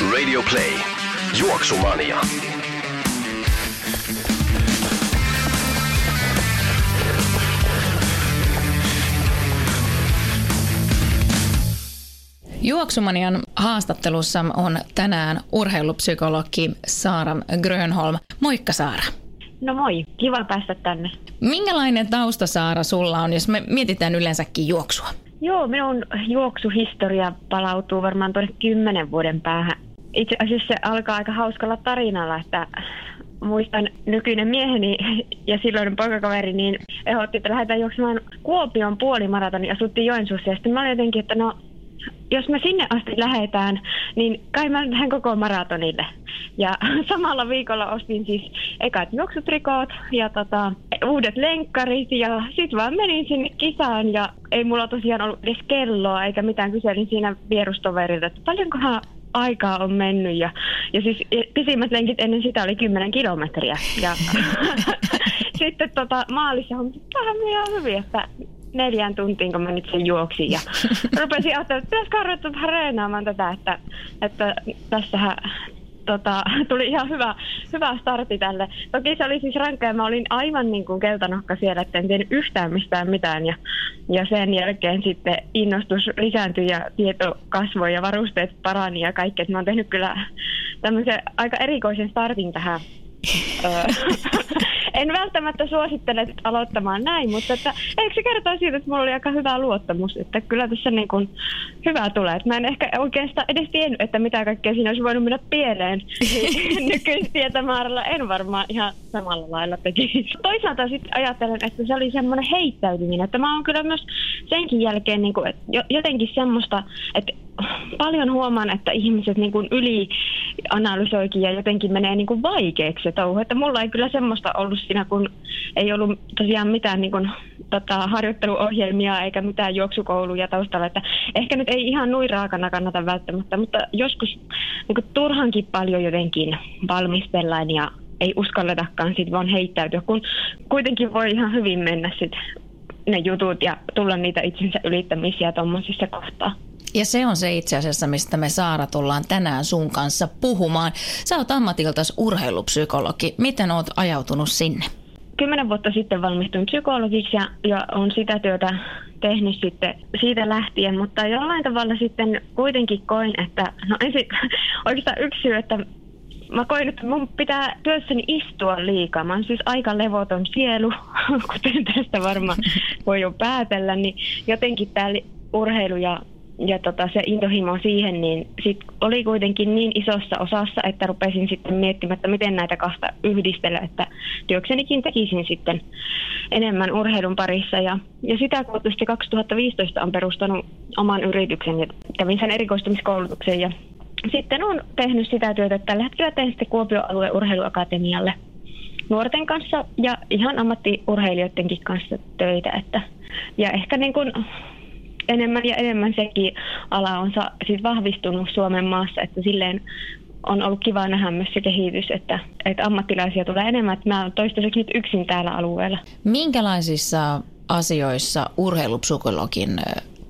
Radio Play. Juoksumania. Juoksumanian haastattelussa on tänään urheilupsykologi Saara Grönholm. Moikka Saara. No moi, kiva päästä tänne. Minkälainen tausta Saara sulla on, jos me mietitään yleensäkin juoksua? Joo, minun juoksuhistoria palautuu varmaan tuonne kymmenen vuoden päähän. Itse asiassa se alkaa aika hauskalla tarinalla, että muistan nykyinen mieheni ja silloin poikakaveri, niin ehdotti, että lähdetään juoksemaan Kuopion puolimaratoni, asuttiin Joensuussa. Ja sitten mä olin jotenkin, että no jos me sinne asti lähetään, niin kai mä lähden koko maratonille. Ja samalla viikolla ostin siis ekat juoksutrikoot ja tota, uudet lenkkarit ja sitten vaan menin sinne kisaan ja ei mulla tosiaan ollut edes kelloa eikä mitään kyselin siinä vierustoverilta, että paljonkohan aikaa on mennyt ja, ja siis pisimmät lenkit ennen sitä oli 10 kilometriä. Ja sitten tota, maalissa on vähän ihan hyvin, että neljään tuntiin, kun mä nyt sen juoksin. Ja rupesin ajattelemaan, että pitäisikö ruveta vähän reenaamaan tätä, että, että tässähän tota, tuli ihan hyvä, hyvä startti tälle. Toki se oli siis rankka ja mä olin aivan niin kuin keltanokka siellä, että en tiennyt yhtään mistään mitään. Ja, ja sen jälkeen sitten innostus lisääntyi ja tieto kasvoi ja varusteet parani ja kaikki. Et mä oon tehnyt kyllä tämmöisen aika erikoisen startin tähän en välttämättä suosittele aloittamaan näin, mutta että, eikö se kertoa siitä, että mulla oli aika hyvä luottamus, että kyllä tässä niin kuin hyvää tulee. Että mä en ehkä oikeastaan edes tiennyt, että mitä kaikkea siinä olisi voinut mennä pieleen. Nykyisen tietämäärällä en varmaan ihan samalla lailla tekisi. Toisaalta sitten ajattelen, että se oli semmoinen heittäytyminen, että mä oon kyllä myös senkin jälkeen niin kuin, että jotenkin semmoista, että paljon huomaan, että ihmiset niin kuin yli analysoikin ja jotenkin menee niin kuin vaikeaksi se touhu. Että mulla ei kyllä semmoista ollut siinä, kun ei ollut tosiaan mitään niin kuin, tota, harjoitteluohjelmia eikä mitään juoksukouluja taustalla. Että ehkä nyt ei ihan noin raakana kannata välttämättä, mutta joskus niin kuin, turhankin paljon jotenkin valmistellaan ja ei uskalletakaan sit vaan heittäytyä, kun kuitenkin voi ihan hyvin mennä sit ne jutut ja tulla niitä itsensä ylittämisiä tuommoisissa kohtaa. Ja se on se itse asiassa, mistä me Saara tullaan tänään sun kanssa puhumaan. Sä oot ammatiltasi urheilupsykologi. Miten oot ajautunut sinne? Kymmenen vuotta sitten valmistuin psykologiksi ja, ja on sitä työtä tehnyt sitten siitä lähtien, mutta jollain tavalla sitten kuitenkin koin, että no ensin oikeastaan yksi syy, että mä koin, että mun pitää työssäni istua liikaa. Mä oon siis aika levoton sielu, kuten tästä varmaan voi jo päätellä, niin jotenkin tämä urheilu ja ja tota, se intohimo siihen, niin sit oli kuitenkin niin isossa osassa, että rupesin sitten miettimään, että miten näitä kahta yhdistellä, että työksenikin tekisin sitten enemmän urheilun parissa. Ja, ja sitä kautta sitten 2015 on perustanut oman yrityksen ja kävin sen erikoistumiskoulutuksen ja sitten on tehnyt sitä työtä, että tällä hetkellä teen sitten Kuopion alueen urheiluakatemialle nuorten kanssa ja ihan ammattiurheilijoidenkin kanssa töitä. Että, ja ehkä niin kuin enemmän ja enemmän sekin ala on sa- sit vahvistunut Suomen maassa, että silleen on ollut kiva nähdä myös se kehitys, että, että ammattilaisia tulee enemmän. Että mä olen toistaiseksi nyt yksin täällä alueella. Minkälaisissa asioissa urheilupsykologin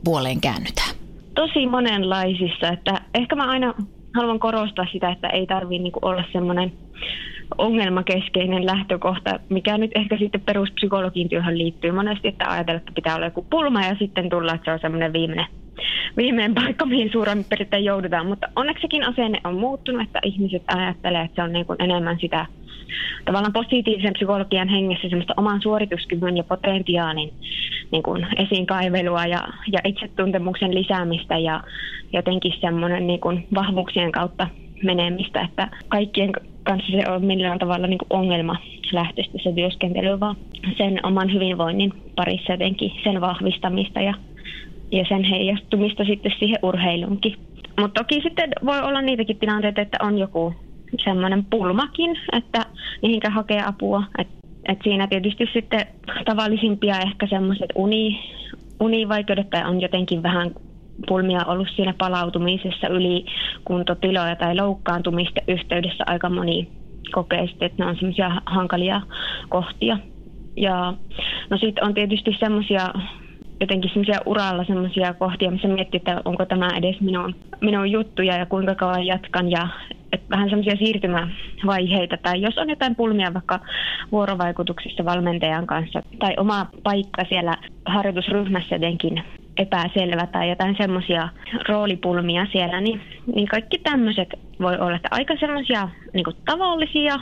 puoleen käännytään? Tosi monenlaisissa. Että ehkä mä aina haluan korostaa sitä, että ei tarvitse niinku olla semmoinen ongelmakeskeinen lähtökohta, mikä nyt ehkä sitten peruspsykologin työhön liittyy monesti, että ajatellaan, että pitää olla joku pulma ja sitten tulla, että se on semmoinen viimeinen, viimeinen paikka, mihin suurin piirtein joudutaan. Mutta onneksi sekin asenne on muuttunut, että ihmiset ajattelee, että se on niin kuin enemmän sitä tavallaan positiivisen psykologian hengessä semmoista oman suorituskyvyn ja potentiaalin niin kuin esiin kaivelua ja, ja itsetuntemuksen lisäämistä ja jotenkin semmoinen niin kuin vahvuuksien kautta menemistä, että kaikkien kanssa se on millään tavalla niin kuin ongelma lähtöistä se työskentely, vaan sen oman hyvinvoinnin parissa jotenkin sen vahvistamista ja, ja sen heijastumista sitten siihen urheiluunkin. Mutta toki sitten voi olla niitäkin tilanteita, että on joku semmoinen pulmakin, että mihinkä hakee apua. Et, et siinä tietysti sitten tavallisimpia ehkä semmoiset uni, univaikeudet tai on jotenkin vähän pulmia ollut siinä palautumisessa yli kuntotiloja tai loukkaantumista yhteydessä. Aika moni kokee sitten, että ne on semmoisia hankalia kohtia. Ja no sitten on tietysti semmoisia jotenkin semmoisia uralla semmoisia kohtia, missä miettii, että onko tämä edes minun, minun juttuja ja kuinka kauan jatkan. Ja et vähän semmoisia siirtymävaiheita. Tai jos on jotain pulmia vaikka vuorovaikutuksissa valmentajan kanssa tai oma paikka siellä harjoitusryhmässä jotenkin epäselvä tai jotain semmoisia roolipulmia siellä, niin, niin kaikki tämmöiset voi olla että aika semmoisia niin tavallisia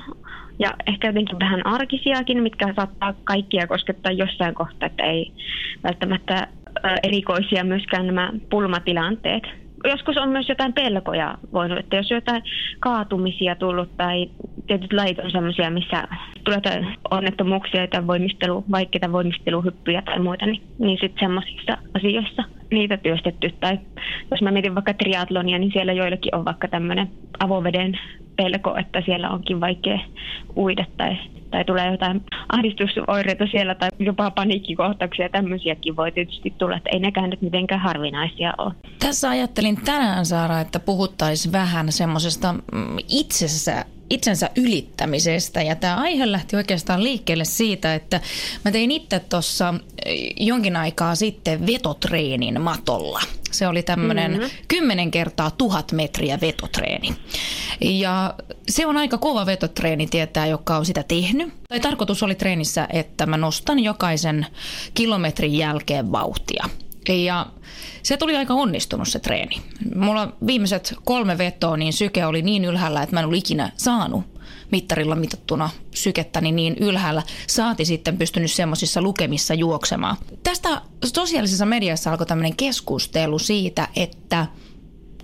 ja ehkä jotenkin vähän arkisiakin, mitkä saattaa kaikkia koskettaa jossain kohtaa, että ei välttämättä erikoisia myöskään nämä pulmatilanteet joskus on myös jotain pelkoja voinut, että jos jotain kaatumisia tullut tai tietyt lait on sellaisia, missä tulee onnettomuuksia tai voimistelu, vaikeita voimisteluhyppyjä tai muita, niin, niin sitten semmoisissa asioissa niitä työstetty. Tai jos mä mietin vaikka triatlonia, niin siellä joillekin on vaikka tämmöinen avoveden pelko, että siellä onkin vaikea uida tai, tai tulee jotain ahdistusoireita siellä tai jopa paniikkikohtauksia. Tämmöisiäkin voi tietysti tulla, että ei nekään nyt mitenkään harvinaisia ole. Tässä ajattelin tänään Saara, että puhuttaisiin vähän semmoisesta mm, itsessä itsensä ylittämisestä. Ja tämä aihe lähti oikeastaan liikkeelle siitä, että mä tein itse tuossa jonkin aikaa sitten vetotreenin matolla. Se oli tämmöinen mm-hmm. 10 kertaa tuhat metriä vetotreeni. Ja se on aika kova vetotreeni tietää, joka on sitä tehnyt. Tai tarkoitus oli treenissä, että mä nostan jokaisen kilometrin jälkeen vauhtia. Ja se tuli aika onnistunut se treeni. Mulla viimeiset kolme vetoa, niin syke oli niin ylhäällä, että mä en ollut ikinä saanut mittarilla mitattuna sykettäni niin ylhäällä, saati sitten pystynyt semmoisissa lukemissa juoksemaan. Tästä sosiaalisessa mediassa alkoi tämmöinen keskustelu siitä, että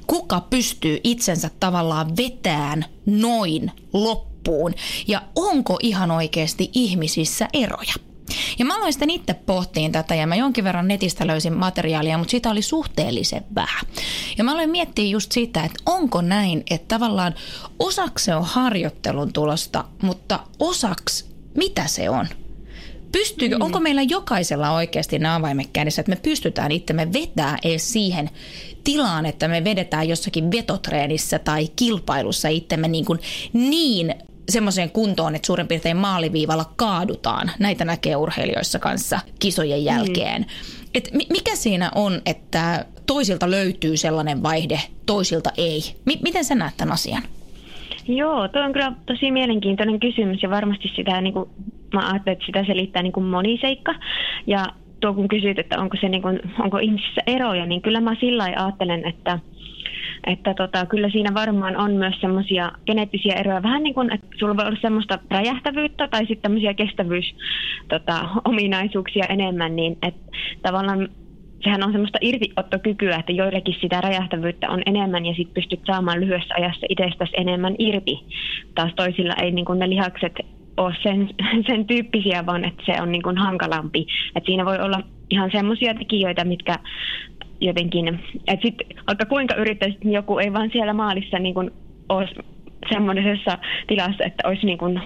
kuka pystyy itsensä tavallaan vetään noin loppuun ja onko ihan oikeasti ihmisissä eroja. Ja mä aloin sitten itse pohtiin tätä ja mä jonkin verran netistä löysin materiaalia, mutta sitä oli suhteellisen vähän. Ja mä aloin miettiä just sitä, että onko näin, että tavallaan osaksi se on harjoittelun tulosta, mutta osaksi mitä se on? Pystyykö, mm. onko meillä jokaisella oikeasti nämä avaimet kädessä, että me pystytään itsemme vetää edes siihen tilaan, että me vedetään jossakin vetotreenissä tai kilpailussa itsemme niin, kuin niin semmoiseen kuntoon, että suurin piirtein maaliviivalla kaadutaan. Näitä näkee urheilijoissa kanssa kisojen jälkeen. Mm. Et mikä siinä on, että toisilta löytyy sellainen vaihde, toisilta ei? M- miten sä näet tämän asian? Joo, tuo on kyllä tosi mielenkiintoinen kysymys ja varmasti sitä, niin kuin, mä ajattelen, että sitä selittää niin kuin moni seikka. Ja tuo kun kysyt, että onko, se niin kuin, onko ihmisissä eroja, niin kyllä mä sillä ajattelen, että – että tota, kyllä siinä varmaan on myös semmoisia geneettisiä eroja. Vähän niin kuin, että sulla voi olla semmoista räjähtävyyttä tai sitten tämmöisiä kestävyysominaisuuksia tota, enemmän, niin että tavallaan sehän on semmoista irtiottokykyä, että joillekin sitä räjähtävyyttä on enemmän ja sitten pystyt saamaan lyhyessä ajassa itsestäsi enemmän irti. Taas toisilla ei niin kuin ne lihakset ole sen, sen tyyppisiä, vaan että se on niin kuin hankalampi. Et siinä voi olla ihan semmoisia tekijöitä, mitkä jotenkin, että sitten vaikka kuinka yrittäisi, niin joku ei vaan siellä maalissa niin kuin olisi semmoisessa tilassa, että olisi niin kuin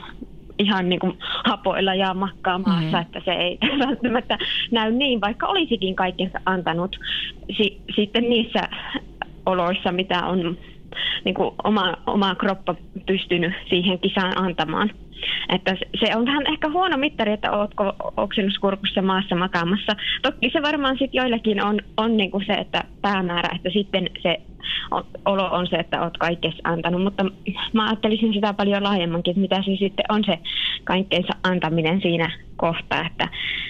ihan niin kuin hapoilla ja makkaa maassa, mm-hmm. että se ei välttämättä näy niin, vaikka olisikin kaikkensa antanut si- sitten niissä oloissa, mitä on niin kuin oma, oma kroppa pystynyt siihen kisaan antamaan. Että se on vähän ehkä huono mittari, että ootko oksennuskurkussa maassa makaamassa. Toki se varmaan sitten joillekin on, on niin kuin se, että päämäärä, että sitten se olo on se, että oot kaikessa antanut, mutta mä ajattelisin sitä paljon laajemmankin, että mitä se sitten on se kaikkeensa antaminen siinä kohtaa, että,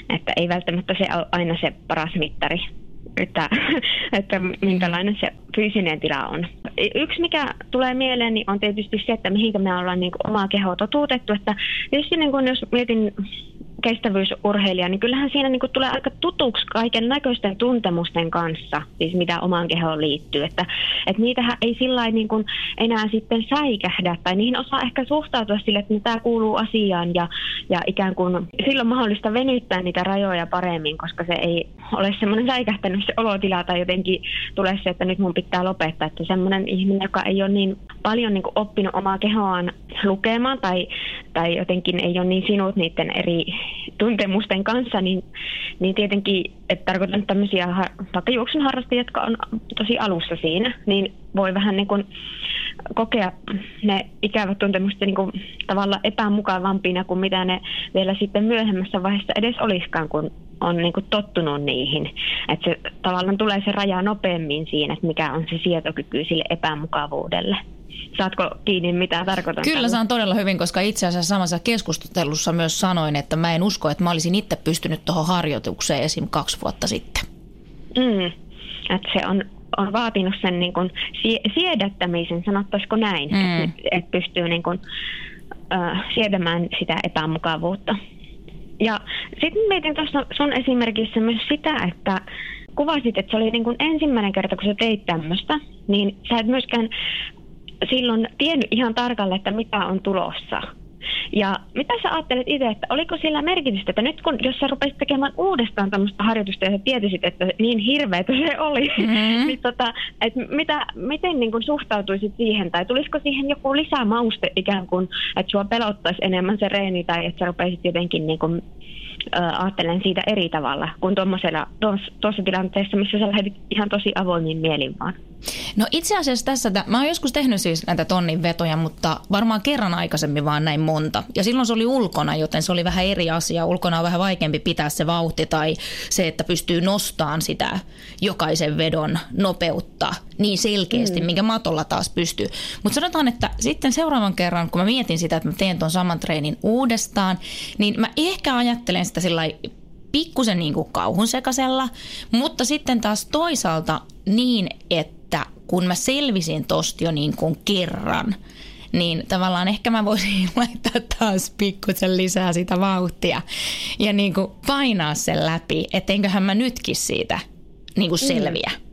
että ei välttämättä se ole aina se paras mittari että, että minkälainen se fyysinen tila on. Yksi, mikä tulee mieleen, niin on tietysti se, että mihinkä me ollaan niin kuin omaa kehoa totuutettu. Että tietysti niin kuin jos mietin kestävyysurheilija, niin kyllähän siinä niin kuin tulee aika tutuksi kaiken näköisten tuntemusten kanssa, siis mitä omaan kehoon liittyy. Että, että niitähän ei sillä niin kuin enää sitten säikähdä tai niihin osaa ehkä suhtautua sille, että tämä kuuluu asiaan ja, ja ikään kuin silloin mahdollista venyttää niitä rajoja paremmin, koska se ei ole semmoinen säikähtänyt se olotila tai jotenkin tulee se, että nyt mun pitää lopettaa. Että semmoinen ihminen, joka ei ole niin paljon niin oppinut omaa kehoaan lukemaan tai, tai jotenkin ei ole niin sinut niiden eri tuntemusten kanssa, niin, niin tietenkin, että tarkoitan tämmöisiä vaikka juoksun harrastajia, jotka on tosi alussa siinä, niin voi vähän niin kuin kokea ne ikävät tuntemukset niin kuin tavallaan epämukavampina kuin mitä ne vielä sitten myöhemmässä vaiheessa edes olisikaan, kun on niin kuin tottunut niihin. Että se tavallaan tulee se raja nopeammin siinä, että mikä on se sietokyky sille epämukavuudelle. Saatko kiinni, mitä tarkoitan? Kyllä saan todella hyvin, koska itse asiassa samassa keskustelussa myös sanoin, että mä en usko, että mä olisin itse pystynyt tuohon harjoitukseen esim. kaksi vuotta sitten. Mm. Että se on, on vaatinut sen niin kuin sie- siedättämisen, sanottaisiko näin, mm. että et pystyy niin kuin, äh, sietämään sitä epämukavuutta. Ja sitten mietin tuossa sun esimerkissä myös sitä, että kuvasit, että se oli niin kuin ensimmäinen kerta, kun sä teit tämmöistä, niin sä et myöskään silloin tiennyt ihan tarkalle, että mitä on tulossa. Ja mitä sä ajattelet itse, että oliko sillä merkitystä, että nyt kun, jos sä rupesit tekemään uudestaan tämmöistä harjoitusta ja sä tietisit, että niin hirveätä se oli, mm-hmm. niin tota, että mitä, miten niin kun suhtautuisit siihen, tai tulisiko siihen joku lisämauste ikään kuin, että sua pelottaisi enemmän se reeni, tai että sä rupeisit jotenkin niin kun, ajattelen siitä eri tavalla kuin tuossa tilanteessa, missä sä lähdit ihan tosi avoimin mielin vaan. No itse asiassa tässä, mä oon joskus tehnyt siis näitä tonnin vetoja, mutta varmaan kerran aikaisemmin vaan näin monta. Ja silloin se oli ulkona, joten se oli vähän eri asia. Ulkona on vähän vaikeampi pitää se vauhti tai se, että pystyy nostamaan sitä jokaisen vedon nopeutta niin selkeästi, mm. minkä matolla taas pystyy. Mutta sanotaan, että sitten seuraavan kerran, kun mä mietin sitä, että mä teen ton saman treenin uudestaan, niin mä ehkä ajattelen sitä sillä pikkusen niin kuin kauhun sekasella, mutta sitten taas toisaalta niin, että kun mä selvisin tosta jo niin kuin kerran, niin tavallaan ehkä mä voisin laittaa taas pikkusen lisää sitä vauhtia ja niin kuin painaa sen läpi, etteiköhän mä nytkin siitä niin kuin selviä. Mm.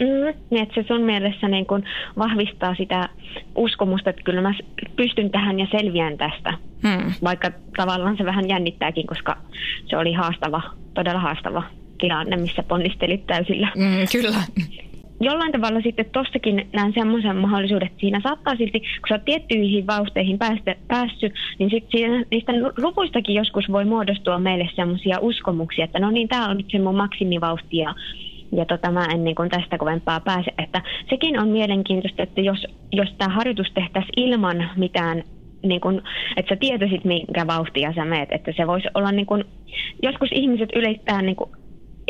Mm, niin että se sun mielessä niin kun vahvistaa sitä uskomusta, että kyllä mä pystyn tähän ja selviän tästä. Mm. Vaikka tavallaan se vähän jännittääkin, koska se oli haastava, todella haastava tilanne, missä ponnistelit täysillä. Mm, kyllä. Jollain tavalla sitten tossakin näen semmoisen mahdollisuuden, että siinä saattaa silti, kun sä oot tiettyihin vauhteihin päästä, päässyt, niin sitten siinä, niistä luvuistakin joskus voi muodostua meille semmoisia uskomuksia, että no niin, tämä on nyt se mun maksimivauhti ja ja tota, mä en niin kuin tästä kovempaa pääse. Että sekin on mielenkiintoista, että jos, jos tämä harjoitus tehtäisiin ilman mitään niin kun, että sä tietäisit, minkä vauhtia sä meet. Että se voisi olla, niin kun, joskus ihmiset ylittää niin kun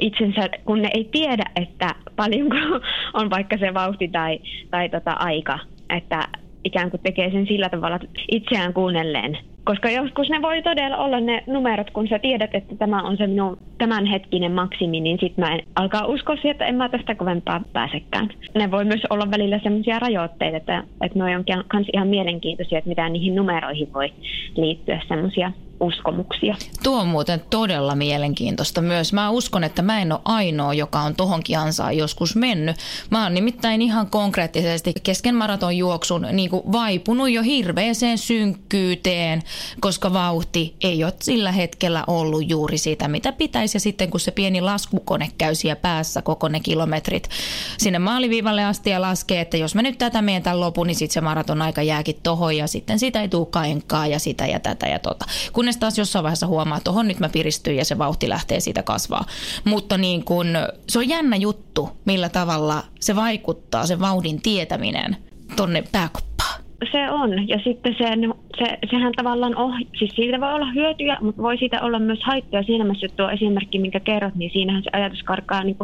itsensä, kun ne ei tiedä, että paljonko on vaikka se vauhti tai, tai tota aika. Että ikään kuin tekee sen sillä tavalla itseään kuunnelleen koska joskus ne voi todella olla ne numerot, kun sä tiedät, että tämä on se minun tämänhetkinen maksimi, niin sitten mä en alkaa uskoa siihen, että en mä tästä kovempaa pääsekään. Ne voi myös olla välillä sellaisia rajoitteita, että, että ne on myös ihan mielenkiintoisia, että mitä niihin numeroihin voi liittyä sellaisia uskomuksia. Tuo on muuten todella mielenkiintoista myös. Mä uskon, että mä en ole ainoa, joka on tohonkin ansaan joskus mennyt. Mä oon nimittäin ihan konkreettisesti kesken maratonjuoksun niin kuin vaipunut jo hirveäseen synkkyyteen, koska vauhti ei ole sillä hetkellä ollut juuri sitä, mitä pitäisi. Ja sitten kun se pieni laskukone käy siellä päässä koko ne kilometrit sinne maaliviivalle asti ja laskee, että jos mä nyt tätä menen tämän lopun, niin sitten se maraton aika jääkin tohon ja sitten sitä ei tulekaan enkaa ja sitä ja tätä ja tota. Kun kunnes taas jossain vaiheessa huomaa, että tohon nyt mä piristyn ja se vauhti lähtee siitä kasvaa. Mutta niin kun, se on jännä juttu, millä tavalla se vaikuttaa, se vauhdin tietäminen tonne pääkoppaan. Se on, ja sitten se, se, sehän tavallaan on, siis siitä voi olla hyötyjä, mutta voi siitä olla myös haittoja. Siinä mielessä tuo esimerkki, minkä kerrot, niin siinähän se ajatus karkaa niin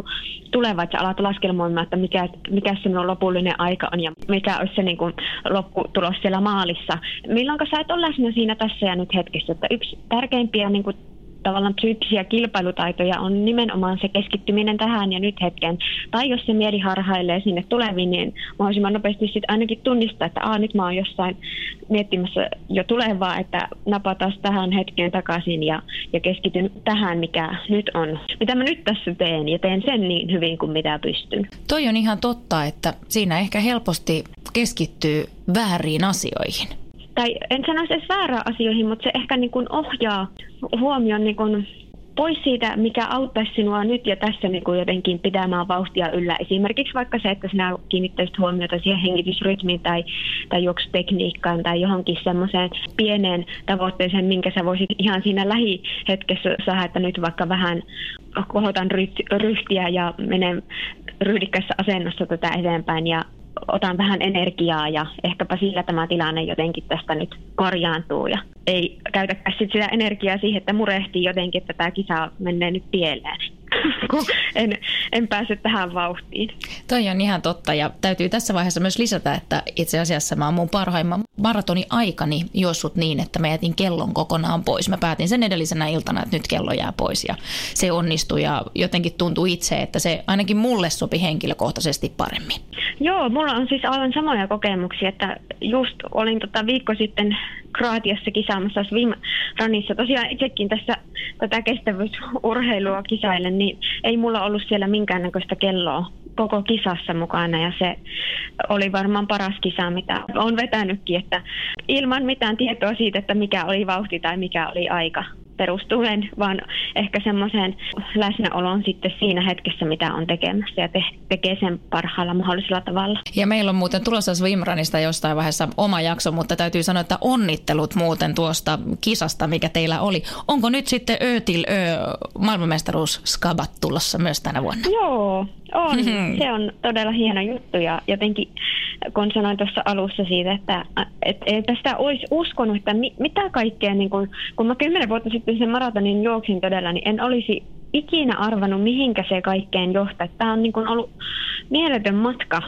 tuleva, että sä alat laskelmoimaan, että mikä, mikä se minun lopullinen aika on ja mikä olisi se niin kuin lopputulos siellä maalissa. Milloin sä et ole läsnä siinä tässä ja nyt hetkessä, että yksi tärkeimpiä niin kuin tavallaan psyykkisiä kilpailutaitoja on nimenomaan se keskittyminen tähän ja nyt hetken. Tai jos se mieli harhailee sinne tuleviin, niin mahdollisimman nopeasti sitten ainakin tunnistaa, että Aa, nyt mä oon jossain miettimässä jo tulevaa, että napataan tähän hetkeen takaisin ja, ja keskityn tähän, mikä nyt on. Mitä mä nyt tässä teen ja teen sen niin hyvin kuin mitä pystyn. Toi on ihan totta, että siinä ehkä helposti keskittyy vääriin asioihin. Tai en sanoisi edes väärään asioihin, mutta se ehkä niin kuin ohjaa huomion niin kuin pois siitä, mikä auttaisi sinua nyt ja tässä niin kuin jotenkin pitämään vauhtia yllä. Esimerkiksi vaikka se, että sinä kiinnittäisit huomiota siihen hengitysrytmiin tai, tai juoksutekniikkaan tai johonkin semmoiseen pieneen tavoitteeseen, minkä sä voisit ihan siinä lähihetkessä saada, että nyt vaikka vähän kohotan ryhtiä ja menen ryhdikkässä asennossa tätä eteenpäin ja otan vähän energiaa ja ehkäpä sillä tämä tilanne jotenkin tästä nyt korjaantuu ja ei käytäkään sitä energiaa siihen, että murehtii jotenkin, että tämä kisa menee nyt pieleen. kun en, en pääse tähän vauhtiin. Toi on ihan totta ja täytyy tässä vaiheessa myös lisätä, että itse asiassa mä oon mun parhaimman maratoni aikani juossut niin, että mä jätin kellon kokonaan pois. Mä päätin sen edellisenä iltana, että nyt kello jää pois ja se onnistui ja jotenkin tuntui itse, että se ainakin mulle sopi henkilökohtaisesti paremmin. Joo, mulla on siis aivan samoja kokemuksia, että just olin tota viikko sitten Kroatiassa kisaamassa swimrunissa. Tosiaan itsekin tässä tätä kestävyysurheilua kisailen, niin ei mulla ollut siellä minkäännäköistä kelloa koko kisassa mukana ja se oli varmaan paras kisa, mitä on vetänytkin, että ilman mitään tietoa siitä, että mikä oli vauhti tai mikä oli aika perustuen, vaan ehkä semmoiseen läsnäoloon sitten siinä hetkessä, mitä on tekemässä ja te- tekee sen parhaalla mahdollisella tavalla. Ja meillä on muuten tulossa Swimranista jostain vaiheessa oma jakso, mutta täytyy sanoa, että onnittelut muuten tuosta kisasta, mikä teillä oli. Onko nyt sitten Ötil Ö maailmanmestaruus Skabat tulossa myös tänä vuonna? Joo, on. Se on todella hieno juttu ja jotenkin kun sanoin tuossa alussa siitä, että et, et tästä olisi uskonut, että mi, mitä kaikkea, niin kun, kun mä kymmenen vuotta sitten sen maratonin juoksin todella, niin en olisi ikinä arvannut, mihinkä se kaikkeen johtaa. Tämä on niin kun ollut mieletön matka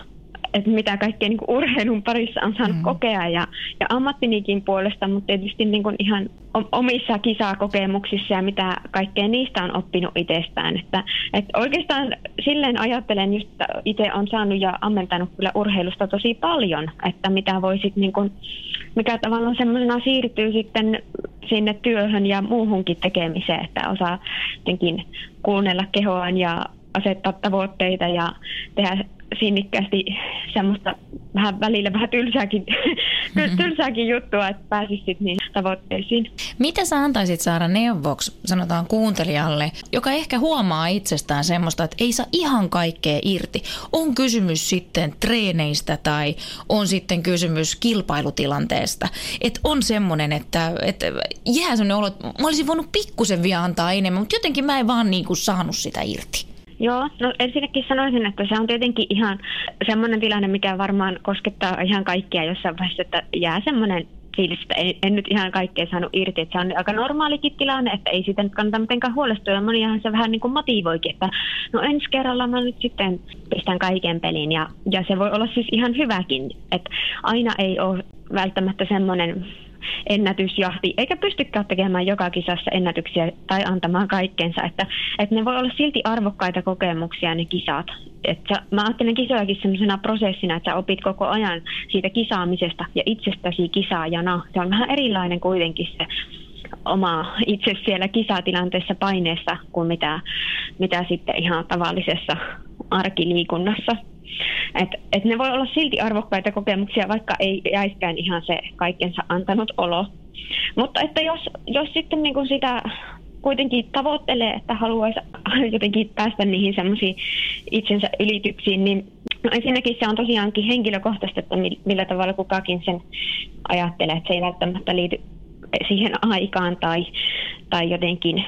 että mitä kaikkea niin urheilun parissa on saanut mm. kokea ja, ja ammattinikin puolesta, mutta tietysti niin kuin ihan omissa kisakokemuksissa ja mitä kaikkea niistä on oppinut itsestään. Että, että oikeastaan silleen ajattelen, just itse on saanut ja ammentanut kyllä urheilusta tosi paljon, että mitä voisit niin kuin, mikä tavallaan semmoisena siirtyy sitten sinne työhön ja muuhunkin tekemiseen, että osaa jotenkin kuunnella kehoaan ja asettaa tavoitteita ja tehdä sinnikkäästi semmoista vähän välillä vähän tylsääkin, tylsääkin juttua, että pääsisit niin tavoitteisiin. Mitä sä antaisit saada neuvoksi, sanotaan kuuntelijalle, joka ehkä huomaa itsestään semmoista, että ei saa ihan kaikkea irti. On kysymys sitten treeneistä tai on sitten kysymys kilpailutilanteesta. Että on semmoinen, että, että jää semmoinen olo, että mä olisin voinut pikkusen vielä antaa enemmän, mutta jotenkin mä en vaan niin kuin saanut sitä irti. Joo, no ensinnäkin sanoisin, että se on tietenkin ihan semmoinen tilanne, mikä varmaan koskettaa ihan kaikkia jossain vaiheessa, että jää semmoinen fiilis, että en, en nyt ihan kaikkea saanut irti. Että se on aika normaalikin tilanne, että ei siitä nyt kannata mitenkään huolestua. Ja moniahan se vähän niin kuin motivoikin, että no ensi kerralla mä nyt sitten pistän kaiken pelin. Ja, ja se voi olla siis ihan hyväkin, että aina ei ole välttämättä semmoinen ennätysjahti, eikä pystykään tekemään joka kisassa ennätyksiä tai antamaan kaikkensa. Että, että ne voi olla silti arvokkaita kokemuksia ne kisat. Että mä ajattelen kisojakin sellaisena prosessina, että sä opit koko ajan siitä kisaamisesta ja itsestäsi kisaajana. Se on vähän erilainen kuitenkin se oma itse siellä kisatilanteessa paineessa kuin mitä, mitä sitten ihan tavallisessa arkiliikunnassa. Et, et ne voi olla silti arvokkaita kokemuksia, vaikka ei jäiskään ihan se kaikkensa antanut olo. Mutta että jos, jos sitten niin kuin sitä kuitenkin tavoittelee, että haluaisi jotenkin päästä niihin semmoisiin itsensä ylityksiin, niin no ensinnäkin se on tosiaankin henkilökohtaista, että millä tavalla kukakin sen ajattelee, että se ei välttämättä liity siihen aikaan tai, tai jotenkin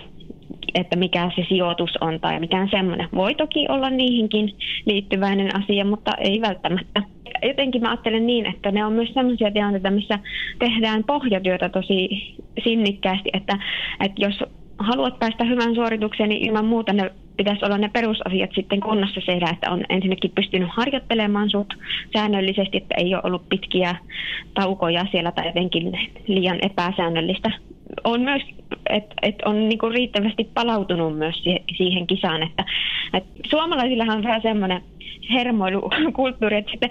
että mikä se sijoitus on tai mikään semmoinen. Voi toki olla niihinkin liittyväinen asia, mutta ei välttämättä. Jotenkin mä ajattelen niin, että ne on myös sellaisia tilanteita, missä tehdään pohjatyötä tosi sinnikkäästi, että, että jos haluat päästä hyvän suoritukseen, niin ilman muuta ne pitäisi olla ne perusasiat sitten kunnossa siellä, että on ensinnäkin pystynyt harjoittelemaan sut säännöllisesti, että ei ole ollut pitkiä taukoja siellä tai jotenkin liian epäsäännöllistä on myös että et on niinku riittävästi palautunut myös siihen kisaan. Että, et suomalaisillahan on vähän semmoinen hermoilukulttuuri, että sitten,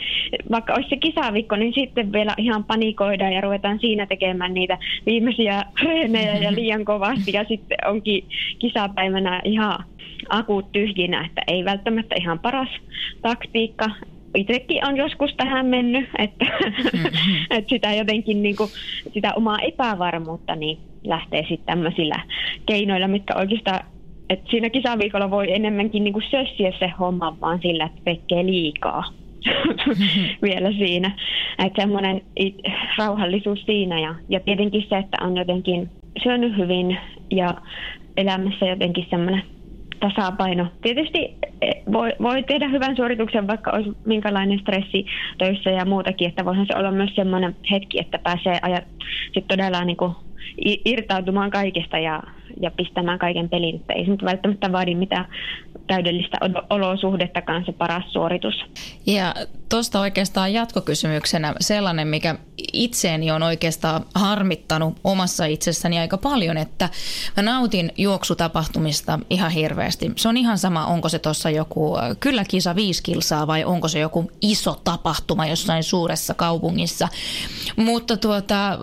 vaikka olisi se kisavikko, niin sitten vielä ihan panikoidaan ja ruvetaan siinä tekemään niitä viimeisiä reenejä ja liian kovasti ja sitten onkin kisapäivänä ihan akut tyhjinä, että ei välttämättä ihan paras taktiikka. Itsekin on joskus tähän mennyt, että, mm-hmm. että sitä jotenkin niin kuin, sitä omaa epävarmuutta niin lähtee sitten tämmöisillä keinoilla, mitkä oikeastaan että siinä kisaviikolla voi enemmänkin niin kuin sössiä se homma vaan sillä, että tekee liikaa vielä siinä. Että semmoinen rauhallisuus siinä ja, ja tietenkin se, että on jotenkin syönyt hyvin ja elämässä jotenkin semmoinen tasapaino. Tietysti e, voi, voi tehdä hyvän suorituksen, vaikka olisi minkälainen stressi töissä ja muutakin, että voihan se olla myös semmoinen hetki, että pääsee ajat sit todella niin kuin irtautumaan kaikesta ja, ja pistämään kaiken pelin. Että ei se nyt välttämättä vaadi mitään täydellistä olosuhdettakaan se paras suoritus. Ja tuosta oikeastaan jatkokysymyksenä sellainen, mikä itseeni on oikeastaan harmittanut omassa itsessäni aika paljon, että mä nautin juoksutapahtumista ihan hirveästi. Se on ihan sama, onko se tuossa joku kyllä kisa viisi kilsaa vai onko se joku iso tapahtuma jossain suuressa kaupungissa. Mutta tuota,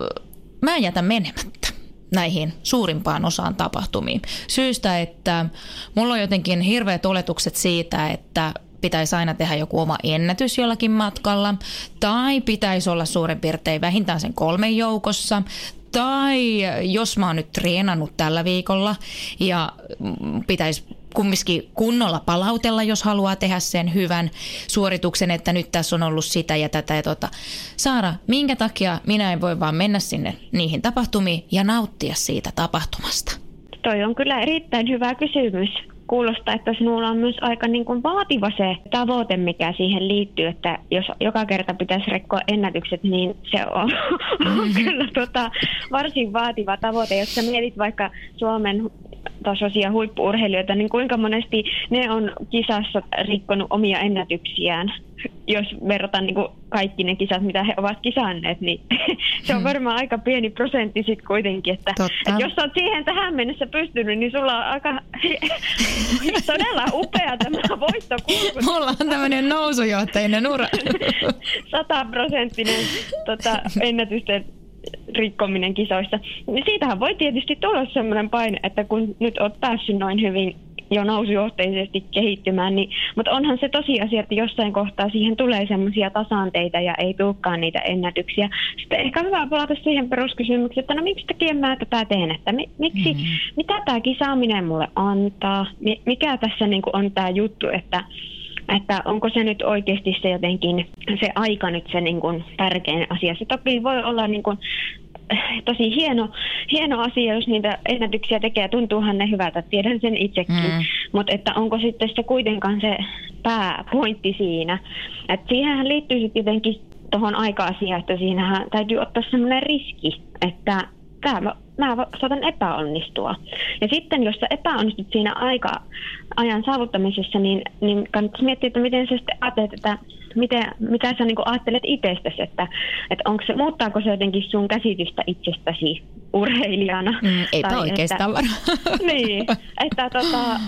mä en jätä menemättä näihin suurimpaan osaan tapahtumiin. Syystä, että mulla on jotenkin hirveät oletukset siitä, että pitäisi aina tehdä joku oma ennätys jollakin matkalla, tai pitäisi olla suurin piirtein vähintään sen kolmen joukossa, tai jos mä oon nyt treenannut tällä viikolla ja pitäisi kumminkin kunnolla palautella, jos haluaa tehdä sen hyvän suorituksen, että nyt tässä on ollut sitä ja tätä ja tota. Saara, minkä takia minä en voi vaan mennä sinne niihin tapahtumiin ja nauttia siitä tapahtumasta? Toi on kyllä erittäin hyvä kysymys kuulostaa, että sinulla on myös aika niin kuin vaativa se tavoite, mikä siihen liittyy, että jos joka kerta pitäisi rekkoa ennätykset, niin se on, on kyllä tota, varsin vaativa tavoite. Jos sä mietit vaikka Suomen tasoisia huippuurheilijoita, niin kuinka monesti ne on kisassa rikkonut omia ennätyksiään jos verrataan niin kuin kaikki ne kisat, mitä he ovat kisanneet, niin se on hmm. varmaan aika pieni prosentti sitten kuitenkin. Että, että jos olet siihen tähän mennessä pystynyt, niin sulla on aika todella upea tämä voittokulku. Mulla on tämmöinen nousujohtajinen ura. Sataprosenttinen tota, ennätysten rikkominen kisoissa. Niin siitähän voi tietysti tulla sellainen paine, että kun nyt olet päässyt noin hyvin jo nousujohteisesti kehittymään, niin, mutta onhan se tosiasia, että jossain kohtaa siihen tulee semmoisia tasanteita ja ei tulekaan niitä ennätyksiä. Sitten ehkä hyvä palata siihen peruskysymykseen, että no miksi takia mä tätä teen, että mi, miksi, mm-hmm. mitä tämä kisaaminen mulle antaa, mikä tässä niin on tämä juttu, että että onko se nyt oikeasti se jotenkin se aika nyt se niin kuin tärkein asia. Se toki voi olla niin kuin tosi hieno, hieno asia, jos niitä ennätyksiä tekee. Tuntuuhan ne hyvältä, tiedän sen itsekin. Mm. Mutta että onko sitten se kuitenkaan se pääpointti siinä. Et siihenhän liittyy sitten jotenkin tuohon aika-asiaan, että siinähän täytyy ottaa semmoinen riski, että tämä, mä saatan epäonnistua. Ja sitten jos sä epäonnistut siinä aika ajan saavuttamisessa, niin, niin kannattaisi miettiä, että miten sä sitten ajattelet, että miten, mitä sä niin ajattelet itsestäsi, että, että onko se, muuttaako se jotenkin sun käsitystä itsestäsi urheilijana? Mm, eipä tai oikeastaan että, Niin, että, tota,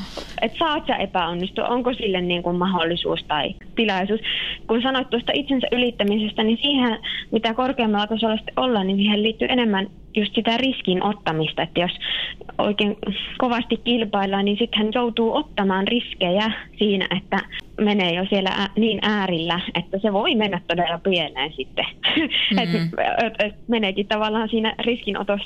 että saat sä epäonnistua, onko sille niin kuin mahdollisuus tai tilaisuus. Kun sanoit tuosta itsensä ylittämisestä, niin siihen, mitä korkeammalla tasolla ollaan, niin siihen liittyy enemmän just sitä riskin ottamista, että jos oikein kovasti kilpaillaan, niin sitten hän joutuu ottamaan riskejä siinä, että menee jo siellä niin äärillä, että se voi mennä todella pieleen sitten. Mm-hmm. et, et, et meneekin tavallaan siinä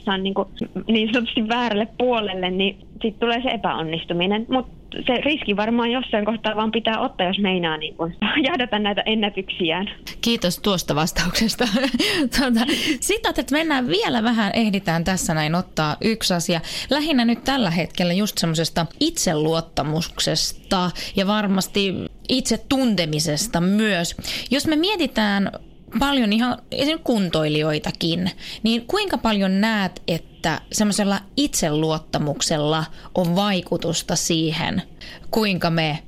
riskinotossaan niin, kuin, niin sanotusti väärälle puolelle, niin sitten tulee se epäonnistuminen. Mutta se riski varmaan jossain kohtaa vaan pitää ottaa, jos meinaa niin kun, jahdata näitä ennätyksiään. Kiitos tuosta vastauksesta. tuota, Sitten, että mennään vielä vähän, ehditään tässä näin ottaa yksi asia. Lähinnä nyt tällä hetkellä just semmoisesta itseluottamuksesta ja varmasti itse tuntemisesta myös. Jos me mietitään paljon ihan kuntoilijoitakin, niin kuinka paljon näet, että semmoisella itseluottamuksella on vaikutusta siihen, kuinka me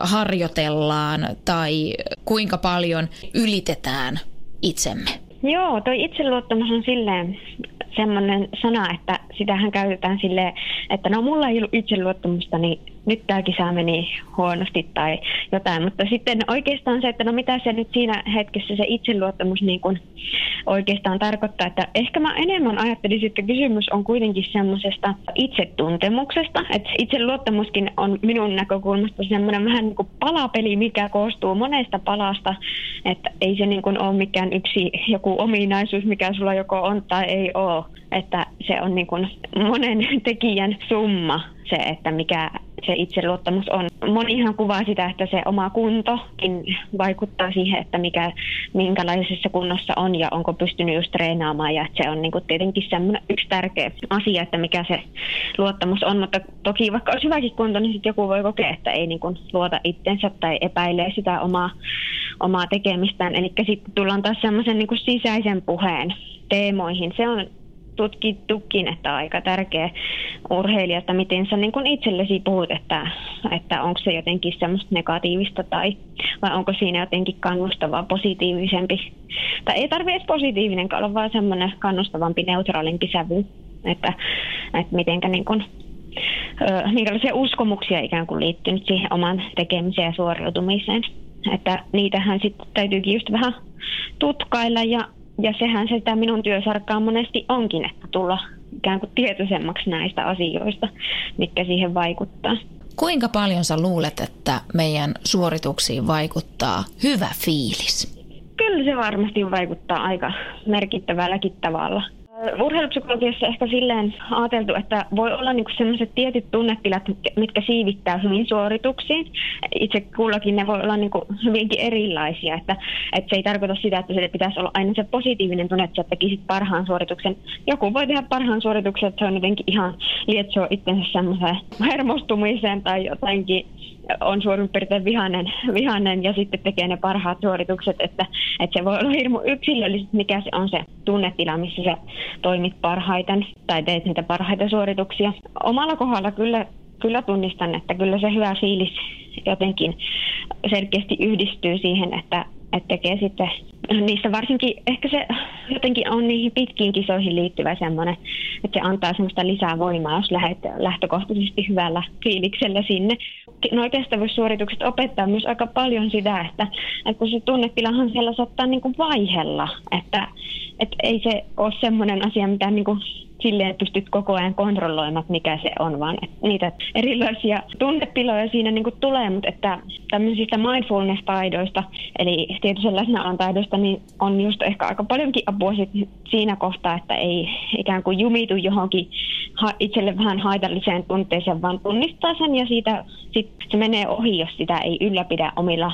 harjoitellaan tai kuinka paljon ylitetään itsemme? Joo, toi itseluottamus on silleen semmoinen sana, että sitähän käytetään silleen, että no mulla ei ollut itseluottamusta, niin nyt tämä kisa meni huonosti tai jotain. Mutta sitten oikeastaan se, että no mitä se nyt siinä hetkessä se itseluottamus niin kuin oikeastaan tarkoittaa, että ehkä mä enemmän ajattelisin, että kysymys on kuitenkin semmoisesta itsetuntemuksesta. Että itseluottamuskin on minun näkökulmasta semmoinen vähän niin kuin palapeli, mikä koostuu monesta palasta, että ei se niin kuin ole mikään yksi joku ominaisuus, mikä sulla joko on tai ei ole. Että se on niin kuin monen tekijän summa se, että mikä se itseluottamus on. Monihan kuvaa sitä, että se oma kuntokin vaikuttaa siihen, että mikä, minkälaisessa kunnossa on ja onko pystynyt just treenaamaan. Ja se on niin kuin tietenkin semmoinen yksi tärkeä asia, että mikä se luottamus on. Mutta toki vaikka olisi hyväkin kunto, niin sitten joku voi kokea, että ei niin kuin luota itsensä tai epäilee sitä omaa, omaa tekemistään. Eli sitten tullaan taas semmoisen niin sisäisen puheen teemoihin. Se on tutkittukin, että aika tärkeä urheilija, että miten sä niin itsellesi puhut, että, että onko se jotenkin semmoista negatiivista tai vai onko siinä jotenkin kannustavaa, positiivisempi. Tai ei tarvitse edes positiivinen olla, vaan semmoinen kannustavampi, neutraalimpi sävy, että, että mitenkä niin kuin, minkälaisia uskomuksia ikään kuin liittynyt siihen oman tekemiseen ja suoriutumiseen. Että niitähän sitten täytyykin just vähän tutkailla ja ja sehän sitä minun työsarkkaa monesti onkin, että tulla ikään kuin tietoisemmaksi näistä asioista, mitkä siihen vaikuttaa. Kuinka paljon sä luulet, että meidän suorituksiin vaikuttaa hyvä fiilis? Kyllä se varmasti vaikuttaa aika merkittävälläkin tavalla. Urheilupsykologiassa ehkä silleen ajateltu, että voi olla niinku sellaiset tietyt tunnetilat, mitkä siivittää hyvin suorituksiin. Itse kullakin ne voi olla niinku hyvinkin erilaisia, että, että se ei tarkoita sitä, että se pitäisi olla aina se positiivinen tunne, että sä tekisit parhaan suorituksen. Joku voi tehdä parhaan suorituksen, että se on jotenkin ihan lietsoa itsensä semmoiseen hermostumiseen tai jotenkin on suurin piirtein vihainen, vihainen ja sitten tekee ne parhaat suoritukset, että, että se voi olla hirmu yksilöllisesti, mikä se on se tunnetila, missä sä toimit parhaiten tai teet niitä parhaita suorituksia. Omalla kohdalla kyllä, kyllä tunnistan, että kyllä se hyvä fiilis jotenkin selkeästi yhdistyy siihen, että, että tekee sitten niissä varsinkin, ehkä se jotenkin on niihin pitkiin kisoihin liittyvä semmoinen, että se antaa semmoista lisää voimaa, jos lähdet lähtökohtaisesti hyvällä fiiliksellä sinne. No kestävyyssuoritukset opettaa myös aika paljon sitä, että, että kun se tunnetilahan siellä saattaa niin kuin vaihella, että, että ei se ole semmoinen asia, mitä niin kuin silleen pystyt koko ajan kontrolloimaan, mikä se on, vaan niitä erilaisia tunnetiloja siinä niin kuin tulee, mutta että tämmöisistä mindfulness-taidoista, eli tietoisen läsnäolon taidoista, niin on just ehkä aika paljonkin apua siinä kohtaa, että ei ikään kuin jumitu johonkin itselle vähän haitalliseen tunteeseen, vaan tunnistaa sen ja siitä sit se menee ohi, jos sitä ei ylläpidä omilla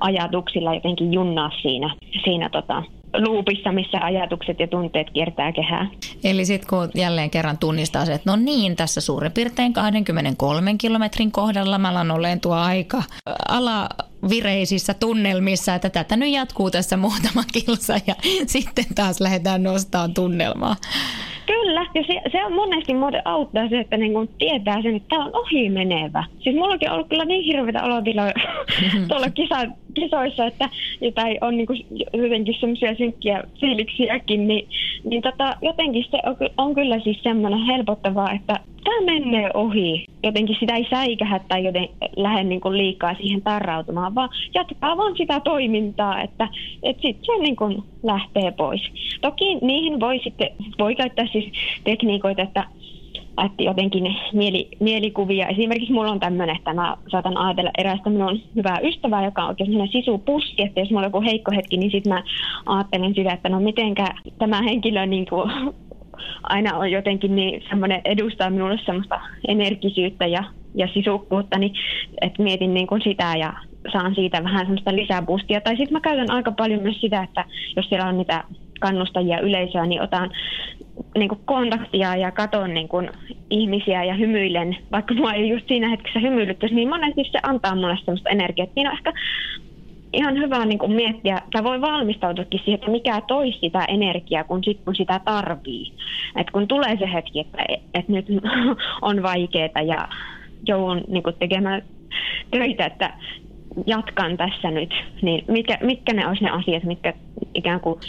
ajatuksilla jotenkin junnaa siinä, siinä tota, luupissa, missä ajatukset ja tunteet kiertää kehää. Eli sitten kun jälleen kerran tunnistaa se, että no niin, tässä suurin piirtein 23 kilometrin kohdalla mä alan olen tuo aika alavireisissä tunnelmissa, että tätä nyt jatkuu tässä muutama kilsa ja sitten taas lähdetään nostamaan tunnelmaa. Kyllä, ja se, se on monesti muuten auttaa se, että niin kun tietää sen, että tämä on ohi menevä. Siis mullakin on ollut kyllä niin hirveitä olotiloja tuolla kisa, kisoissa, että jotain on niin kuin jotenkin semmoisia synkkiä fiiliksiäkin, niin, niin tota, jotenkin se on, on kyllä siis semmoinen helpottavaa, että tämä menee ohi. Jotenkin sitä ei säikähä tai joten lähde niin kuin liikaa siihen tarrautumaan, vaan jatkaa vaan sitä toimintaa, että, että sitten se niin kuin lähtee pois. Toki niihin voi sitten, voi käyttää siis tekniikoita, että että jotenkin mieli, mielikuvia. Esimerkiksi mulla on tämmöinen, että mä saatan ajatella erästä minun hyvää ystävää, joka on oikein sellainen sisupussi, että jos mulla on joku heikko hetki, niin sitten mä ajattelen sitä, että no mitenkä tämä henkilö niin kuin aina on jotenkin niin semmoinen, edustaa minulle semmoista energisyyttä ja, ja sisukkuutta, niin että mietin niin kuin sitä ja saan siitä vähän semmoista lisäboostia. Tai sitten mä käytän aika paljon myös sitä, että jos siellä on niitä kannustajia yleisöä, niin otan niin kuin kontaktia ja katon niin kuin ihmisiä ja hymyilen, vaikka mua ei just siinä hetkessä hymyilyttäisi, niin monesti se antaa mulle sellaista energiaa. Että on ehkä ihan hyvä niin kuin miettiä, tai voi valmistautuakin siihen, että mikä toisi sitä energiaa, kun, sit, kun sitä tarvii. Et kun tulee se hetki, että, että nyt on vaikeaa ja joudun niin kuin tekemään töitä, että jatkan tässä nyt, niin mitkä, mitkä ne olisi ne asiat, mitkä ikään kuin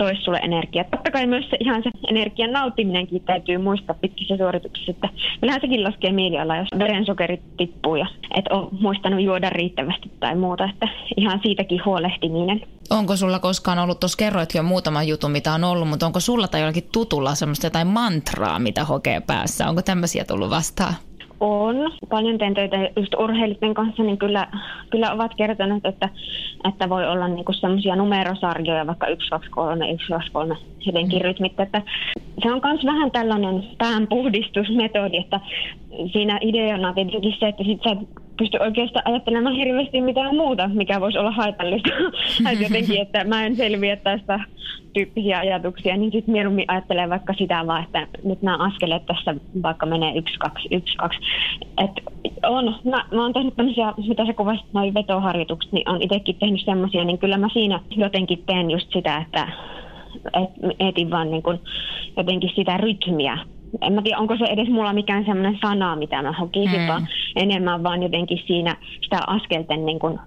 toisi sulle energiaa. Totta kai myös se, ihan se energian nauttiminenkin täytyy muistaa pitkissä suorituksissa, että kyllähän sekin laskee mielialaa, jos verensokerit tippuu ja et ole muistanut juoda riittävästi tai muuta, että ihan siitäkin huolehtiminen. Onko sulla koskaan ollut, tuossa kerroit jo muutaman jutun, mitä on ollut, mutta onko sulla tai jollakin tutulla semmoista jotain mantraa, mitä hokee päässä? Onko tämmöisiä tullut vastaan? On. Paljon teen töitä just urheilijoiden kanssa, niin kyllä, kyllä ovat kertoneet, että, että voi olla niinku semmoisia numerosarjoja, vaikka 1, 2, 3, 1, 2, 3 jotenkin rytmit. Että se on myös vähän tällainen päänpuhdistusmetodi, että siinä ideana tietenkin se, että sit sä pysty oikeastaan ajattelemaan hirveästi mitään muuta, mikä voisi olla haitallista. että jotenkin, että mä en selviä tästä tyyppisiä ajatuksia, niin sitten mieluummin ajattelee vaikka sitä vaan, että nyt nämä askeleet tässä vaikka menee yksi, kaksi, yksi, kaksi. Et on, mä, mä oon tehnyt tämmöisiä, mitä sä kuvasit, noin vetoharjoitukset, niin on itsekin tehnyt semmoisia, niin kyllä mä siinä jotenkin teen just sitä, että et, etin vaan niin kun jotenkin sitä rytmiä en mä tiedä, onko se edes mulla mikään semmoinen sana, mitä mä hokisin, mm. vaan enemmän vaan jotenkin siinä sitä askelten niin kuin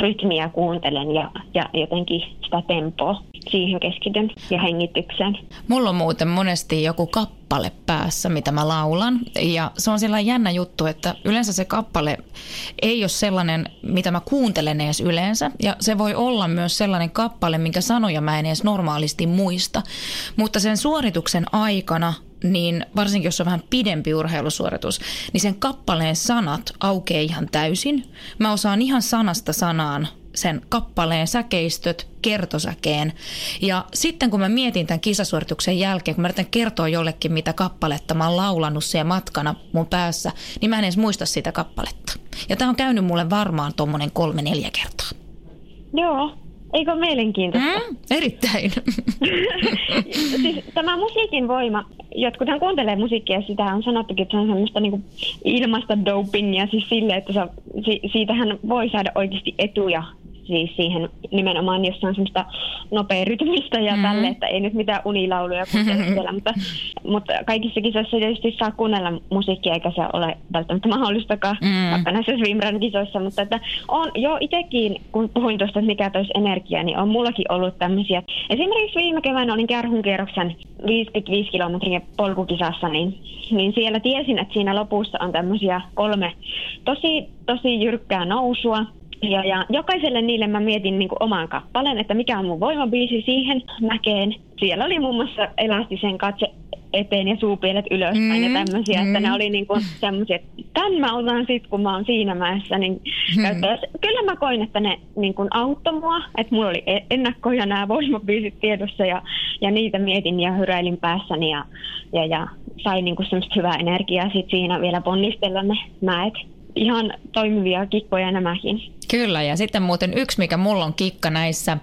rytmiä kuuntelen ja, ja jotenkin sitä tempoa siihen keskityn ja hengitykseen. Mulla on muuten monesti joku kappale päässä, mitä mä laulan. Ja se on sellainen jännä juttu, että yleensä se kappale ei ole sellainen, mitä mä kuuntelen edes yleensä. Ja se voi olla myös sellainen kappale, minkä sanoja mä en edes normaalisti muista. Mutta sen suorituksen aikana niin varsinkin jos on vähän pidempi urheilusuoritus, niin sen kappaleen sanat aukeaa ihan täysin. Mä osaan ihan sanasta sanaan sen kappaleen säkeistöt kertosäkeen. Ja sitten kun mä mietin tämän kisasuorituksen jälkeen, kun mä yritän kertoa jollekin, mitä kappaletta mä oon laulanut siellä matkana mun päässä, niin mä en edes muista sitä kappaletta. Ja tämä on käynyt mulle varmaan tuommoinen kolme-neljä kertaa. Joo, Eikö mielenkiintoista? Mm, erittäin. siis tämä musiikin voima, jotkuthan kuuntelee musiikkia, sitä on sanottukin, että se on semmoista niin ilmasta dopingia, siis sille, että se, siitähän voi saada oikeasti etuja siis siihen nimenomaan, jos on semmoista nopea rytmistä ja mm-hmm. tälle, että ei nyt mitään unilauluja kuuntella, mutta, mutta kaikissa kisoissa tietysti saa kuunnella musiikkia, eikä se ole välttämättä mahdollistakaan, mm-hmm. vaikka näissä Swimrun kisoissa, mutta että on jo itsekin, kun puhuin tuosta, että mikä toisi energiaa, niin on mullakin ollut tämmöisiä. Esimerkiksi viime keväänä olin Kärhun kierroksen 55 kilometrin polkukisassa, niin, niin siellä tiesin, että siinä lopussa on tämmöisiä kolme tosi, tosi jyrkkää nousua, ja, ja jokaiselle niille mä mietin niin kuin oman kappaleen, että mikä on mun voimabiisi siihen mäkeen. Siellä oli muun muassa elastisen katse eteen ja suupielet ylöspäin mm, ja tämmöisiä, mm. että ne mm. oli niin kuin semmoisia, että tämän mä otan sit, kun mä oon siinä mäessä, niin mm. Kyllä mä koin, että ne niin kuin auttoi mua, että mulla oli e- ennakkoja nämä voimabiisit tiedossa ja, ja niitä mietin ja hyräilin päässäni ja, ja, ja sain niin kuin semmoista hyvää energiaa sit siinä vielä ponnistella ne mäet. Ihan toimivia kikkoja nämäkin. Kyllä, ja sitten muuten yksi, mikä mulla on kikka näissä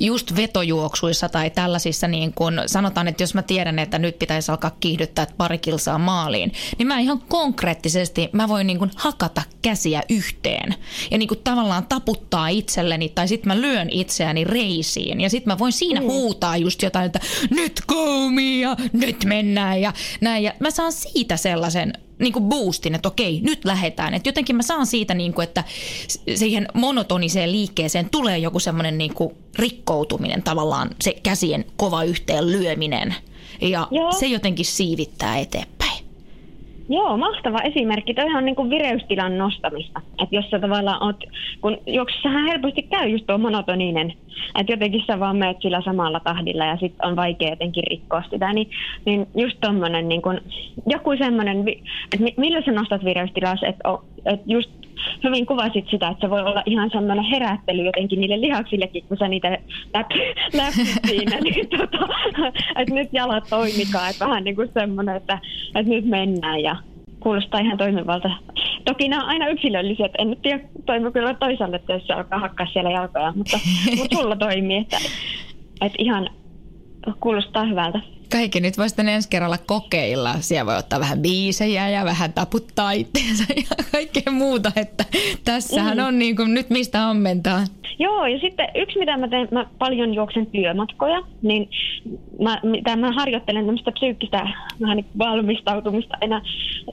just vetojuoksuissa tai tällaisissa, niin kun sanotaan, että jos mä tiedän, että nyt pitäisi alkaa kiihdyttää pari kilsaa maaliin, niin mä ihan konkreettisesti, mä voin niin kun hakata käsiä yhteen ja niin kun tavallaan taputtaa itselleni tai sitten mä lyön itseäni reisiin ja sitten mä voin siinä mm. huutaa just jotain, että nyt ja nyt mennään ja näin. Ja mä saan siitä sellaisen niin kuin boostin, että okei, nyt lähdetään. Että jotenkin mä saan siitä, niin kuin, että siihen monotoniseen liikkeeseen tulee joku semmoinen niin kuin rikkoutuminen tavallaan, se käsien kova yhteen lyöminen. Ja Joo. se jotenkin siivittää eteenpäin. Joo, mahtava esimerkki. Toi on niin kuin vireystilan nostamista. Että jos sä tavallaan oot, kun juoksussahan helposti käy just tuo monotoninen, että jotenkin sä vaan meet sillä samalla tahdilla ja sitten on vaikea jotenkin rikkoa sitä, niin, niin just tommonen niin kuin, joku semmoinen, että millä sä nostat vireystilaa, että et just hyvin kuvasit sitä, että se voi olla ihan semmoinen herättely jotenkin niille lihaksillekin, kun sä niitä läpsit siinä, niin tota, että nyt jalat toimikaa, että vähän niin kuin semmoinen, että, että nyt mennään ja kuulostaa ihan toimivalta. Toki nämä on aina yksilöllisiä, en nyt tiedä, toimii kyllä toisaalle, että jos se alkaa hakkaa siellä jalkoja, mutta, mutta sulla toimii, että, että ihan kuulostaa hyvältä. Kaikki nyt voisi ensi kerralla kokeilla. Siellä voi ottaa vähän biisejä ja vähän taputtaa itseensä ja kaikkea muuta. Että tässähän mm. on niin kuin nyt mistä ammentaa. Joo, ja sitten yksi, mitä mä teen, mä paljon juoksen työmatkoja, niin mä, mitä mä harjoittelen tämmöistä psyykkistä vähän niin valmistautumista enää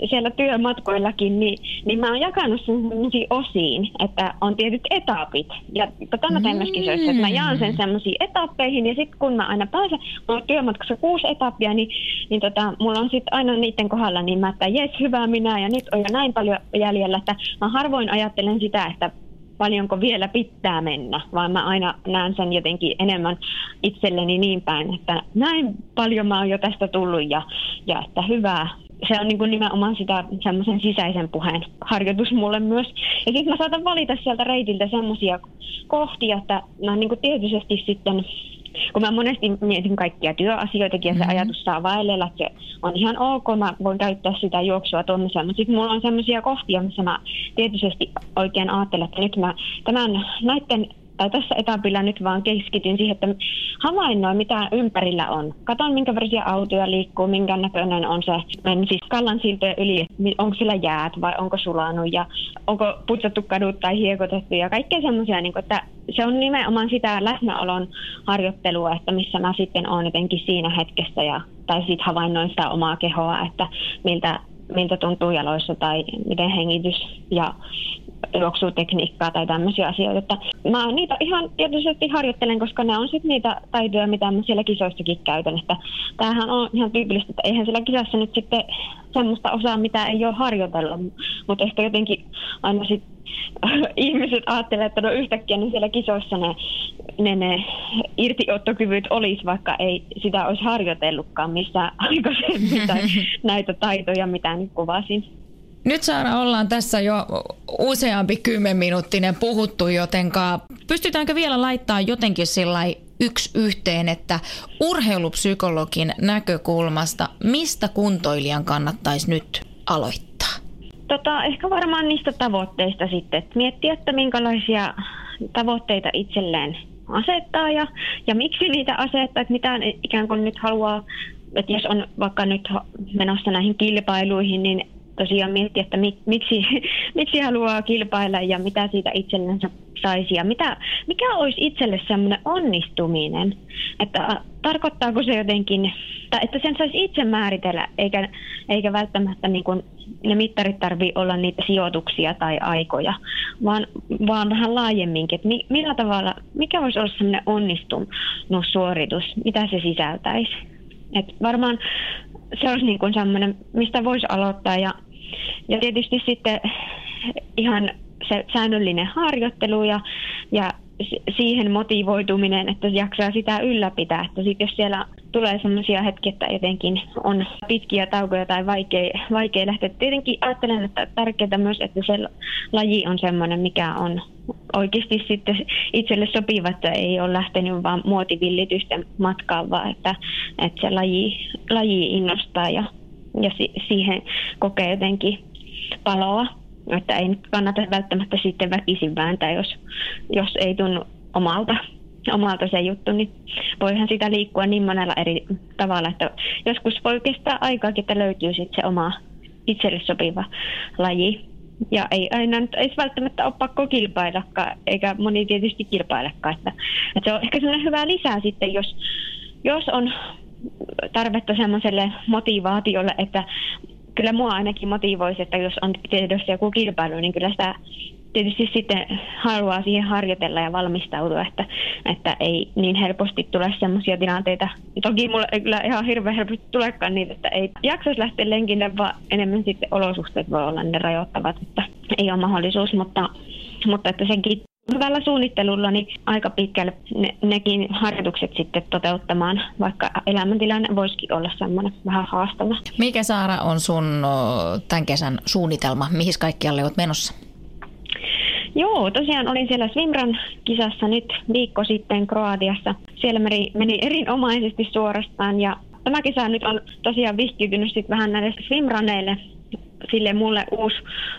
siellä työmatkoillakin, niin, niin mä oon jakanut sen sellaisiin osiin, että on tietyt etapit. Ja tätä mä teen myöskin että mä jaan sen sellaisiin etappeihin, ja sitten kun mä aina pääsen, mulla on työmatkassa kuusi etappia, niin, niin tota, mulla on sitten aina niiden kohdalla, niin mä, että jes, hyvä minä, ja nyt on jo näin paljon jäljellä, että mä harvoin ajattelen sitä, että paljonko vielä pitää mennä, vaan mä aina näen sen jotenkin enemmän itselleni niin päin, että näin paljon mä oon jo tästä tullut ja, ja että hyvää. Se on niin kuin nimenomaan sitä semmoisen sisäisen puheen harjoitus mulle myös. Ja sitten mä saatan valita sieltä reitiltä semmoisia kohtia, että mä niin kuin tietysti sitten kun mä monesti mietin kaikkia työasioitakin ja se mm-hmm. ajatus saa vaellella, että se on ihan ok, mä voin käyttää sitä juoksua tuommoisella, mutta sitten mulla on sellaisia kohtia, missä mä tietysti oikein ajattelen, että nyt mä tämän näiden tai tässä etapilla nyt vaan keskityn siihen, että havainnoin, mitä ympärillä on. Katon, minkä värisiä autoja liikkuu, minkä näköinen on se. Men siis kallan siltojen yli, onko sillä jäät vai onko sulanut ja onko putsattu kadut tai hiekotettu ja kaikkea semmoisia, niin että se on nimenomaan sitä läsnäolon harjoittelua, että missä mä sitten olen jotenkin siinä hetkessä ja, tai sitten havainnoin sitä omaa kehoa, että miltä miltä tuntuu jaloissa tai miten hengitys ja juoksutekniikkaa tai tämmöisiä asioita. Että mä niitä ihan tietysti harjoittelen, koska ne on sitten niitä taitoja, mitä mä siellä kisoissakin käytän. Että tämähän on ihan tyypillistä, että eihän siellä kisassa nyt sitten semmoista osaa, mitä ei ole harjoitella. Mutta ehkä jotenkin aina sitten ihmiset ajattelee, että no yhtäkkiä niin siellä kisoissa ne, ne, ne irtiottokyvyt olisi, vaikka ei sitä olisi harjoitellutkaan missään aikaisemmin tai näitä taitoja, mitä nyt kuvasin. Nyt Saara ollaan tässä jo useampi kymmenminuuttinen puhuttu, jotenka pystytäänkö vielä laittaa jotenkin sillä yksi yhteen, että urheilupsykologin näkökulmasta, mistä kuntoilijan kannattaisi nyt aloittaa? Tota, ehkä varmaan niistä tavoitteista sitten, että miettiä, että minkälaisia tavoitteita itselleen asettaa ja, ja miksi niitä asettaa, että mitä ikään kuin nyt haluaa, että jos on vaikka nyt menossa näihin kilpailuihin, niin tosiaan miettiä, että miksi, miksi haluaa kilpailla ja mitä siitä itsellensä saisi ja mitä, mikä olisi itselle semmoinen onnistuminen, että tarkoittaako se jotenkin, tai että sen saisi itse määritellä, eikä, eikä välttämättä niin kuin ne mittarit tarvii olla niitä sijoituksia tai aikoja, vaan, vaan vähän laajemminkin, että mi, millä tavalla, mikä voisi olla semmoinen onnistunut suoritus, mitä se sisältäisi. Et varmaan se olisi niin kuin semmoinen, mistä voisi aloittaa ja, ja tietysti sitten ihan se säännöllinen harjoittelu ja, ja siihen motivoituminen, että jaksaa sitä ylläpitää. Että sit jos siellä tulee sellaisia hetkiä, että jotenkin on pitkiä taukoja tai vaikea, vaikea lähteä. Tietenkin ajattelen, että tärkeää myös, että se laji on sellainen, mikä on oikeasti sitten itselle sopiva, että ei ole lähtenyt vaan muotivillitysten matkaan, vaan että, että se laji, laji innostaa ja, ja si, siihen kokee jotenkin paloa. Että ei kannata välttämättä sitten väkisin vääntää, jos, jos ei tunnu omalta, omalta se juttu, niin voihan sitä liikkua niin monella eri tavalla, että joskus voi kestää aikaa, että löytyy sitten se oma itselle sopiva laji. Ja ei aina nyt ei välttämättä ole pakko kilpaillakaan, eikä moni tietysti kilpailekaan. Että, että se on ehkä sellainen hyvä lisää sitten, jos, jos on tarvetta semmoiselle motivaatiolle, että kyllä mua ainakin motivoisi, että jos on tiedossa joku kilpailu, niin kyllä sitä tietysti sitten haluaa siihen harjoitella ja valmistautua, että, että ei niin helposti tule sellaisia tilanteita. Toki mulle ei kyllä ihan hirveän helposti tulekaan niitä, että ei jaksaisi lähteä lenkille, vaan enemmän sitten olosuhteet voi olla ne rajoittavat, että ei ole mahdollisuus, mutta, mutta että senkin hyvällä suunnittelulla niin aika pitkälle ne, nekin harjoitukset sitten toteuttamaan, vaikka elämäntilanne voisikin olla semmoinen vähän haastava. Mikä Saara on sun tämän kesän suunnitelma? Mihin kaikkialle olet menossa? Joo, tosiaan olin siellä Swimran kisassa nyt viikko sitten Kroatiassa. Siellä meni, meni erinomaisesti suorastaan ja tämä kisa nyt on tosiaan vihkiytynyt sitten vähän näille swimraneille. Sille mulle uusi,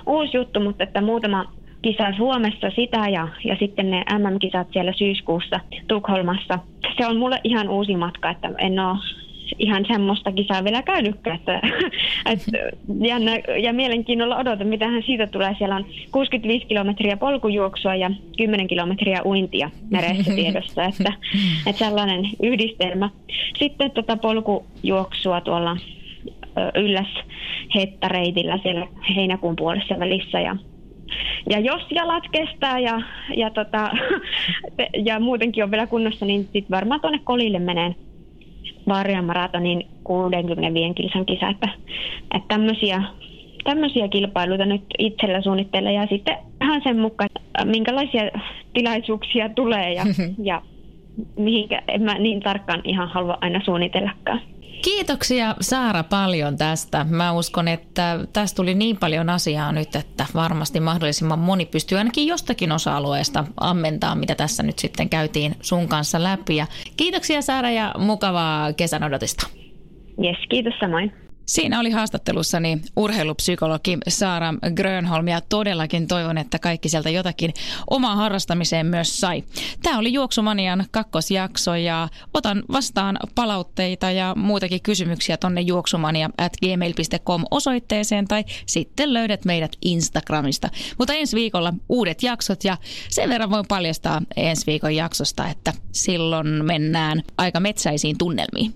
uusi juttu, mutta että muutama kisa Suomessa sitä ja, ja sitten ne MM-kisat siellä syyskuussa Tukholmassa. Se on mulle ihan uusi matka, että en ole ihan semmoista kisaa vielä käynytkään. Että, että jännä, ja mielenkiinnolla odotan, mitä hän siitä tulee. Siellä on 65 kilometriä polkujuoksua ja 10 kilometriä uintia meressä tiedossa, että, että sellainen yhdistelmä. Sitten tota polkujuoksua tuolla ylläs hettareitillä siellä heinäkuun puolessa välissä ja ja jos jalat kestää ja, ja, tota, ja muutenkin on vielä kunnossa, niin sitten varmaan tuonne kolille menee Vaarian maratonin 65 kilsan kisa. Että, että tämmöisiä, tämmöisiä kilpailuita nyt itsellä suunnitteilla ja sitten ihan sen mukaan, minkälaisia tilaisuuksia tulee ja, ja mihinkä en mä niin tarkkaan ihan halua aina suunnitellakaan. Kiitoksia Saara paljon tästä. Mä uskon, että tästä tuli niin paljon asiaa nyt, että varmasti mahdollisimman moni pystyy ainakin jostakin osa-alueesta ammentaa, mitä tässä nyt sitten käytiin sun kanssa läpi. Ja kiitoksia Saara ja mukavaa kesän odotista. Yes, kiitos samoin. Siinä oli haastattelussani urheilupsykologi Saara Grönholm ja todellakin toivon, että kaikki sieltä jotakin omaa harrastamiseen myös sai. Tämä oli Juoksumanian kakkosjakso ja otan vastaan palautteita ja muitakin kysymyksiä tonne juoksumania at gmail.com osoitteeseen tai sitten löydät meidät Instagramista. Mutta ensi viikolla uudet jaksot ja sen verran voin paljastaa ensi viikon jaksosta, että silloin mennään aika metsäisiin tunnelmiin.